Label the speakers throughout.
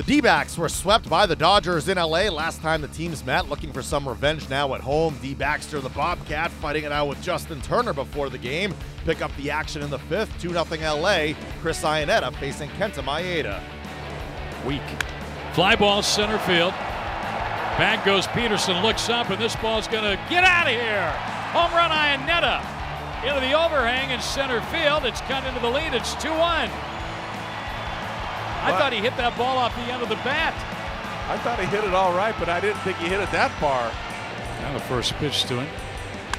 Speaker 1: The D backs were swept by the Dodgers in LA last time the teams met, looking for some revenge now at home. D Baxter, the Bobcat, fighting it out with Justin Turner before the game. Pick up the action in the fifth, 2 0 LA. Chris Iannetta facing Kenta Maeda.
Speaker 2: Weak. Fly ball center field. Back goes Pederson, looks up, and this ball's going to get out of here. Home run Iannetta into the overhang in center field. It's cut into the lead. It's 2 1. I thought he hit that ball off the end of the bat.
Speaker 3: I thought he hit it all right, but I didn't think he hit it that far.
Speaker 2: Now the first pitch to him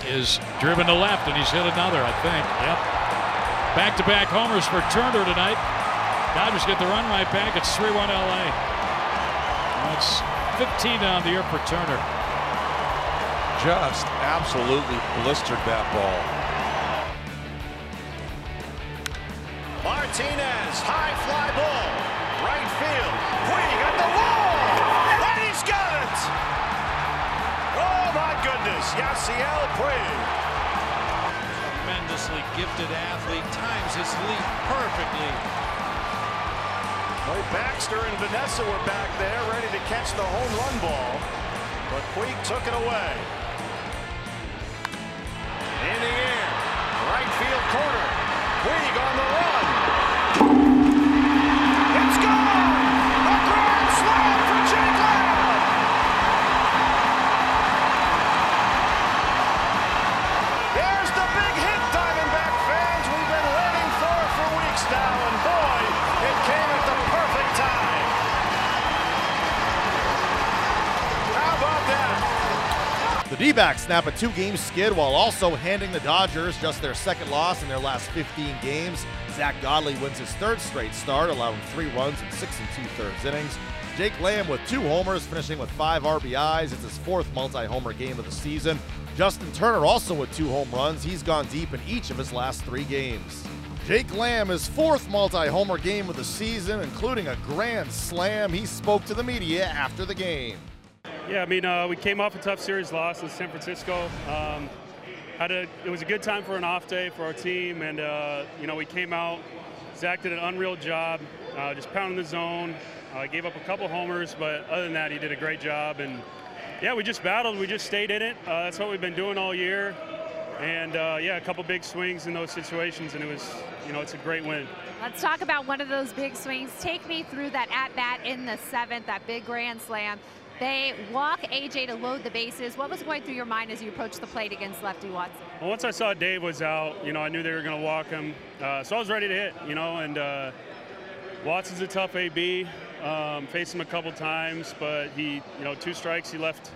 Speaker 2: is driven to left, and he's hit another, I think. Yep. Back-to-back homers for Turner tonight. Dodgers get the run right back. It's 3-1 LA. That's 15 on the year for Turner.
Speaker 3: Just absolutely blistered that ball.
Speaker 4: Martinez, high Yasiel Puig.
Speaker 5: Tremendously gifted athlete, times his leap perfectly.
Speaker 4: Boy, Baxter and Vanessa were back there, ready to catch the home run ball, but Puig took it away. In the air, right field corner. Puig on the run. It's gone! Now, and boy, it came at the perfect time. How about that?
Speaker 1: The D backs snap a two game skid while also handing the Dodgers just their second loss in their last 15 games. Zack Godley wins his third straight start, allowing three runs in six and two thirds innings. Jake Lamb with two homers, finishing with five RBIs. It's his fourth multi homer game of the season. Justin Turner also with two home runs. He's gone deep in each of his last three games. Jake Lamb, his fourth multi homer game of the season, including a grand slam. He spoke to the media after the game.
Speaker 6: Yeah, I mean, uh, we came off a tough series loss in San Francisco. Um, had a, it was a good time for an off day for our team, and uh, you know we came out. Zack did an unreal job, uh, just pounding the zone. Uh, gave up a couple homers, but other than that, he did a great job. And yeah, we just battled. We just stayed in it. Uh, that's what we've been doing all year. And uh, yeah, a couple big swings in those situations, and it was, you know, it's a great win.
Speaker 7: Let's talk about one of those big swings. Take me through that at bat in the seventh, that big grand slam. They walk AJ to load the bases. What was going through your mind as you approached the plate against Lefty Watson?
Speaker 6: Well, once I saw Dave was out, you know, I knew they were going to walk him, uh, so I was ready to hit, you know. And uh, Watson's a tough AB. Um, faced him a couple times, but he, you know, two strikes. He left.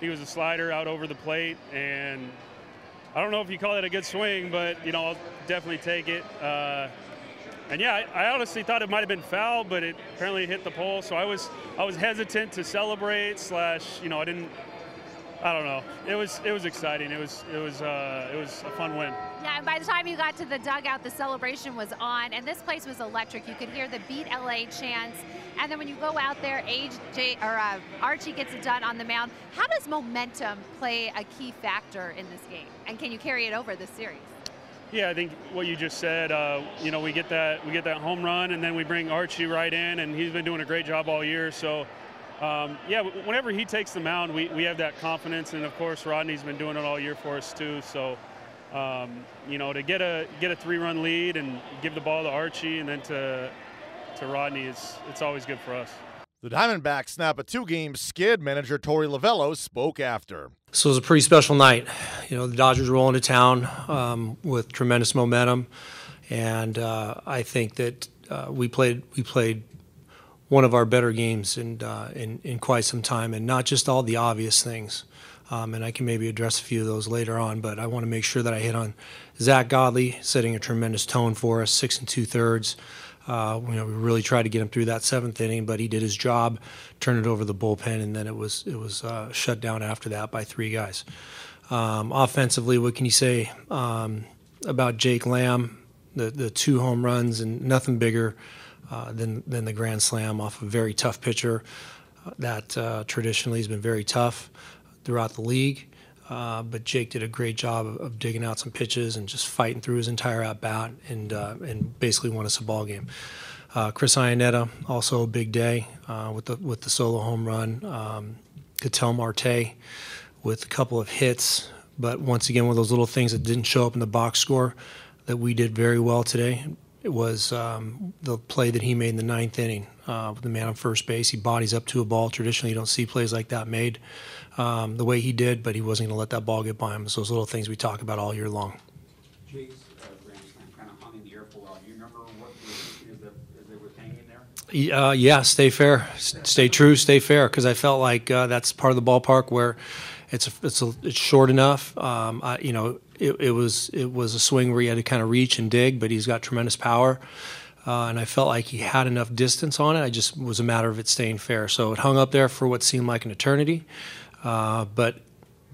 Speaker 6: He was a slider out over the plate, and I don't know if you call it a good swing, but you know, I'll definitely take it. Uh, and yeah, I, I honestly thought it might have been foul, but it apparently hit the pole. So I was I was hesitant to celebrate. Slash, you know, I didn't. I don't know. It was it was exciting. It was it was uh, it was a fun win.
Speaker 7: Yeah, and by the time you got to the dugout, the celebration was on, and this place was electric. You could hear the Beat LA chants, and then when you go out there, AJ or uh, Archie gets it done on the mound. How does momentum play a key factor in this game, and can you carry it over this series?
Speaker 6: Yeah, I think what you just said. Uh, you know, we get that we get that home run, and then we bring Archie right in, and he's been doing a great job all year. So, um, yeah, whenever he takes the mound, we, we have that confidence, and of course Rodney's been doing it all year for us too. So, um, you know, to get a get a three-run lead and give the ball to Archie, and then to to Rodney is it's always good for us.
Speaker 1: The Diamondbacks snap a two game skid. Manager Torey Lovullo spoke after.
Speaker 8: So it was a pretty special night. You know, the Dodgers roll into town um, with tremendous momentum, and uh, I think that uh, we played we played one of our better games in, uh, in in quite some time, and not just all the obvious things. Um, and I can maybe address a few of those later on, but I want to make sure that I hit on Zack Godley setting a tremendous tone for us, six and two thirds. Uh, you know, we really tried to get him through that seventh inning, but he did his job, turned it over the bullpen, and then it was it was uh, shut down after that by three guys. Um, offensively, what can you say um, about Jake Lamb? The the two home runs and nothing bigger uh, than than the grand slam off a very tough pitcher that uh, traditionally has been very tough throughout the league. Uh, but Jake did a great job of, digging out some pitches and just fighting through his entire at bat and uh, and basically won us a ball game. Uh, Chris Iannetta, also a big day uh, with the with the solo home run. Um, Ketel Marte with a couple of hits, but once again, one of those little things that didn't show up in the box score that we did very well today. It was um, the play that he made in the ninth inning uh, with the man on first base. He bodies up to a ball. Traditionally, you don't see plays like that made um, the way he did, but he wasn't going to let that ball get by him. It's those little things we talk about all year long.
Speaker 9: Jake's uh, grand slam kind of hung in the air for a while. Do you remember what you were thinking as, the, as they were hanging there?
Speaker 8: Uh, yeah, stay fair, stay true, stay fair. Because I felt like uh, that's part of the ballpark where it's it's a, it's short enough. Um, I, you know, it, it was it was a swing where he had to kind of reach and dig, but he's got tremendous power. Uh, and I felt like he had enough distance on it. I just was a matter of it staying fair. So it hung up there for what seemed like an eternity. Uh, but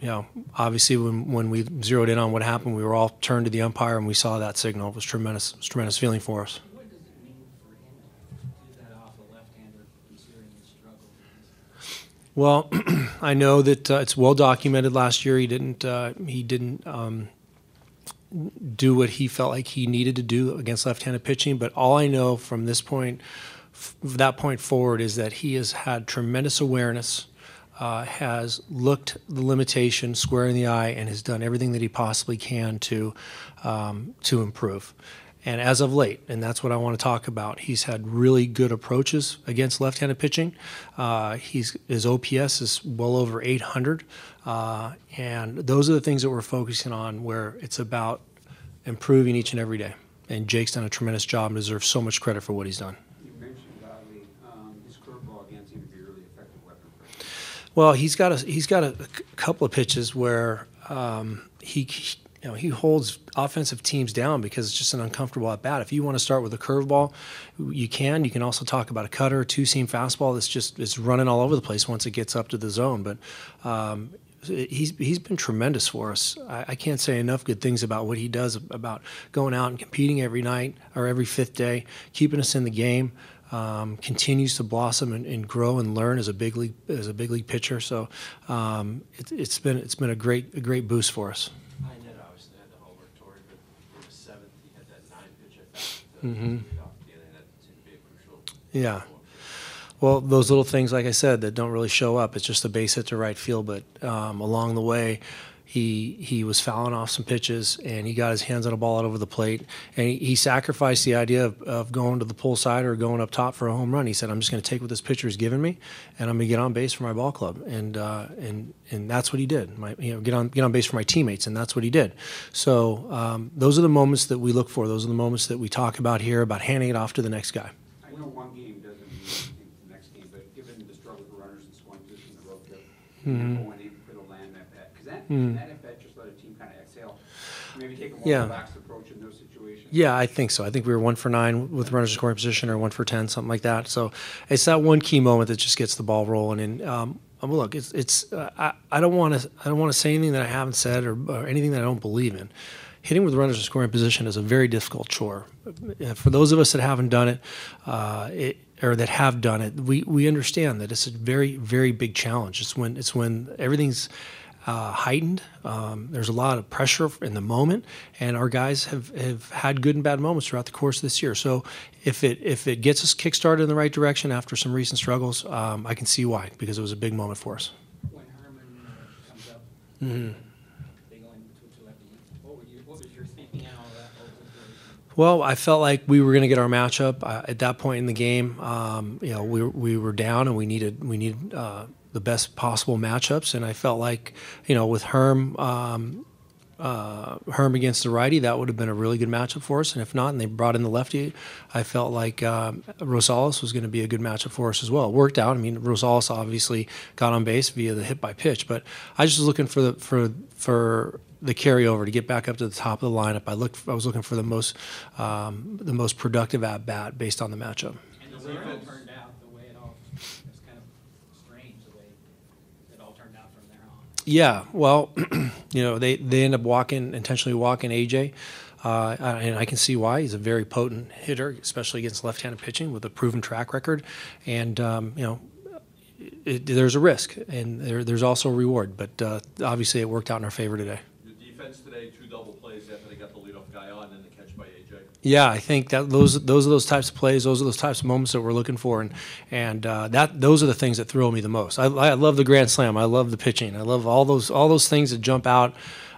Speaker 8: you know, obviously when when we zeroed in on what happened, we were all turned to the umpire and we saw that signal. It was tremendous, it was tremendous feeling for us.
Speaker 9: What does it mean for him to do that off a left-hander, considering his struggle?
Speaker 8: Well, I know that uh, it's well documented. Last year, he didn't uh, he didn't um, do what he felt like he needed to do against left-handed pitching. But all I know from this point, f- that point forward, is that he has had tremendous awareness, uh, has looked the limitation square in the eye, and has done everything that he possibly can to um, to improve. And as of late, and that's what I want to talk about, he's had really good approaches against left-handed pitching. Uh, he's his OPS is well over 800, uh, and those are the things that we're focusing on, where it's about improving each and every day. And Jake's done a tremendous job and deserves so much credit for what he's done.
Speaker 9: You mentioned Godley. Um, his curveball again seemed to be a really effective weapon for him.
Speaker 8: Well, he's got a he's got a, c- couple of pitches where um, he, he- you know he holds offensive teams down because it's just an uncomfortable at bat. If you want to start with a curveball, you can. You can also talk about a cutter, two seam fastball that's just it's running all over the place once it gets up to the zone. But um, he's he's been tremendous for us. I, I can't say enough good things about what he does about going out and competing every night or every fifth day, keeping us in the game um, continues to blossom and, and grow and learn as a big league as a big league pitcher. So um, it, it's been it's been a great a great boost for us.
Speaker 10: Iannetta obviously had the homer Torey, but for the seventh, he had that nine pitch at bat.
Speaker 8: Mhm.
Speaker 10: Off the end, that seemed to be a crucial.
Speaker 8: Yeah. Well, those little things, like I said, that don't really show up. It's just a base hit to right field, but um, along the way, he he was fouling off some pitches, and he got his hands on a ball out over the plate, and he, he sacrificed the idea of, of going to the pull side or going up top for a home run. He said, "I'm just going to take what this pitcher's given me, and I'm going to get on base for my ball club," and uh, and and that's what he did. My, you know, get on get on base for my teammates, and that's what he did. So um, those are the moments that we look for. Those are the moments that we talk about here about handing it off to the next guy.
Speaker 9: I know one game doesn't mean the next game, but given the struggle for runners in scoring position, the road trip,
Speaker 8: Mhm.
Speaker 9: going in for the Lamb at bat, because that,
Speaker 8: Mhm.
Speaker 9: that just let a team kind of exhale, maybe take a more
Speaker 8: Yeah.
Speaker 9: relaxed approach in those situations.
Speaker 8: Yeah, I think so. I think we were one for nine with runners in scoring position, or one for ten, something like that. So it's that one key moment that just gets the ball rolling. And um, um, look, it's it's uh, I, I don't want to I don't want to say anything that I haven't said or, or anything that I don't believe in. Hitting with runners in scoring position is a very difficult chore. Uh, For those of us that haven't done it, uh, it or that have done it, we, we understand that it's a very very big challenge. It's when it's when everything's uh, heightened. Um, there's a lot of pressure in the moment, and our guys have, have had good and bad moments throughout the course of this year. So if it if it gets us kickstarted in the right direction after some recent struggles, um, I can see why because it was a big moment for us.
Speaker 9: When Herrmann uh, comes up,
Speaker 8: Mhm.
Speaker 9: they go in to, to what were you, what was your thinking and all that? Was
Speaker 8: Well, I felt like we were going to get our matchup uh, at that point in the game. Um, you know, we, were- we were down and we needed we needed uh, the best possible matchups, and I felt like you know with Herm. Um, uh, Herm against the righty, that would have been a really good matchup for us. And if not, and they brought in the lefty, I felt like um, Rosales was going to be a good matchup for us as well. It worked out. I mean, Rosales obviously got on base via the hit by pitch, but I just was looking for the for for the carryover to get back up to the top of the lineup. I looked. I was looking for the most um, the most productive at bat based on the matchup.
Speaker 9: And the way it all turned out, the way it all, it's kind of strange, the way it all turned out from there on.
Speaker 8: Yeah, well, you know, they, they end up walking, intentionally walking AJ. Uh, and I can see why. He's a very potent hitter, especially against left handed pitching with a proven track record. And, um, you know, it, there's a risk and there, there's also a reward. But uh, obviously, it worked out in our favor today.
Speaker 10: Defense today, two double plays after they got the leadoff guy on, and the catch by AJ.
Speaker 8: Yeah, I think that those those are those types of plays. Those are those types of moments that we're looking for, and and uh, that those are the things that thrill me the most. I, I love the grand slam. I love the pitching. I love all those all those things that jump out,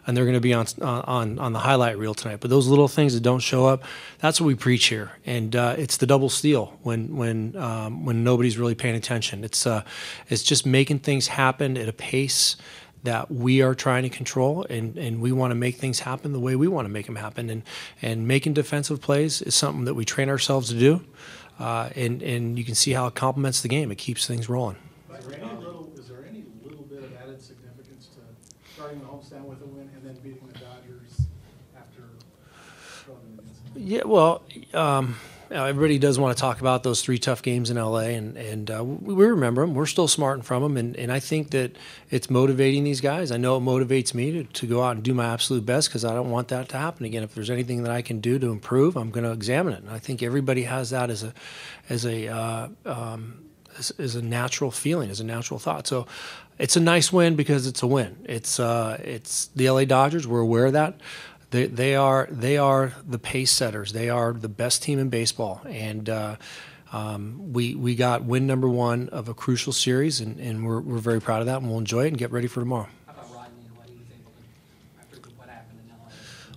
Speaker 8: and they're going to be on on on the highlight reel tonight. But those little things that don't show up, that's what we preach here, and uh, it's the double steal when when um, when nobody's really paying attention. It's uh, it's just making things happen at a pace that we are trying to control and, and we want to make things happen the way we want to make them happen. And and making defensive plays is something that we train ourselves to do uh, and and you can see how it complements the game. It keeps things rolling.
Speaker 11: Is there any little, is there any little bit of added significance to starting the homestand with a win and then beating the Dodgers after struggling against them?
Speaker 8: yeah well um, everybody does want to talk about those three tough games in LA, and and uh, we remember them. We're still smarting from them, and, and I think that it's motivating these guys. I know it motivates me to, to go out and do my absolute best because I don't want that to happen again. If there's anything that I can do to improve, I'm going to examine it. And I think everybody has that as a as a uh, um, as, as a natural feeling, as a natural thought. So it's a nice win because it's a win. It's uh, it's the LA Dodgers. We're aware of that. They, they are they are the pace setters. They are the best team in baseball, and uh, um, we we got win number one of a crucial series, and, and we're we're very proud of that, and we'll enjoy it and get ready for tomorrow.
Speaker 9: How about Rodney and what he was able to, after what happened in LA?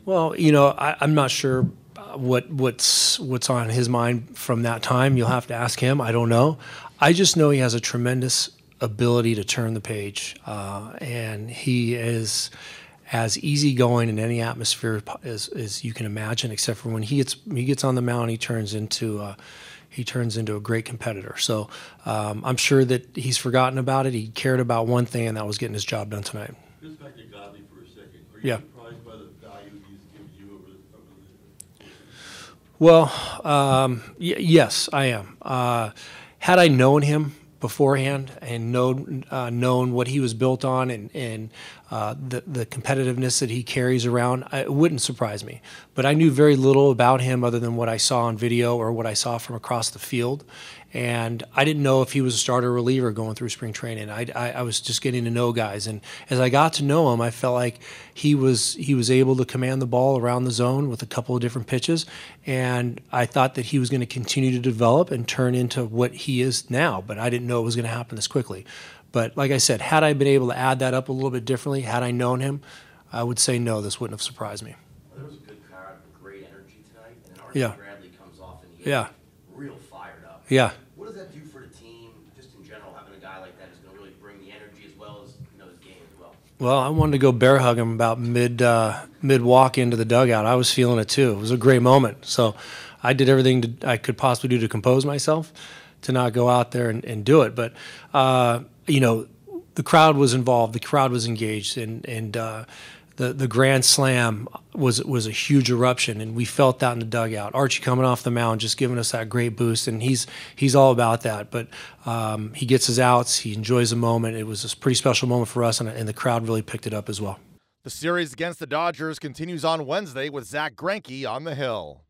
Speaker 8: Well, you know, I, I'm not sure uh, what what's what's on his mind from that time. You'll have to ask him. I don't know. I just know he has a tremendous ability to turn the page, uh, and he is as easygoing in any atmosphere as, as you can imagine. Except for when he gets he gets on the mound, he turns into uh, he turns into a great competitor. So um, I'm sure that he's forgotten about it. He cared about one thing, and that was getting his job done tonight.
Speaker 12: Just back to Godley for a second. Are you
Speaker 8: Yeah.
Speaker 12: surprised by the value he's given you over the, over the
Speaker 8: Well, um, y- yes, I am. Uh, had I known him beforehand and known uh, known what he was built on and and uh, the the competitiveness that he carries around, I, it wouldn't surprise me. But I knew very little about him other than what I saw on video or what I saw from across the field, and I didn't know if he was a starter or reliever going through spring training. I, I, I was just getting to know guys, and as I got to know him, I felt like he was he was able to command the ball around the zone with a couple of different pitches, and I thought that he was going to continue to develop and turn into what he is now. But I didn't know it was going to happen this quickly. But like I said, had I been able to add that up a little bit differently, had I known him, I would say no. This wouldn't have surprised me.
Speaker 10: There was a good crowd, great energy tonight, and then Archie
Speaker 8: Yeah.
Speaker 10: Bradley comes off and he
Speaker 8: Yeah.
Speaker 10: real.
Speaker 8: Yeah.
Speaker 10: What does that do for the team, just in general, having a guy like that who's going to really bring the energy as well as you know his game as well?
Speaker 8: Well, I wanted to go bear hug him about mid uh, mid walk into the dugout. I was feeling it too. It was a great moment. So I did everything to, I could possibly do to compose myself, to not go out there and, and do it. But uh, you know, the crowd was involved. The crowd was engaged, and and uh, the the grand slam was was a huge eruption, and we felt that in the dugout. Archie coming off the mound, just giving us that great boost, and he's he's all about that. But um, he gets his outs, he enjoys the moment. It was a pretty special moment for us, and, and the crowd really picked it up as well.
Speaker 1: The series against the Dodgers continues on Wednesday with Zack Greinke on the hill.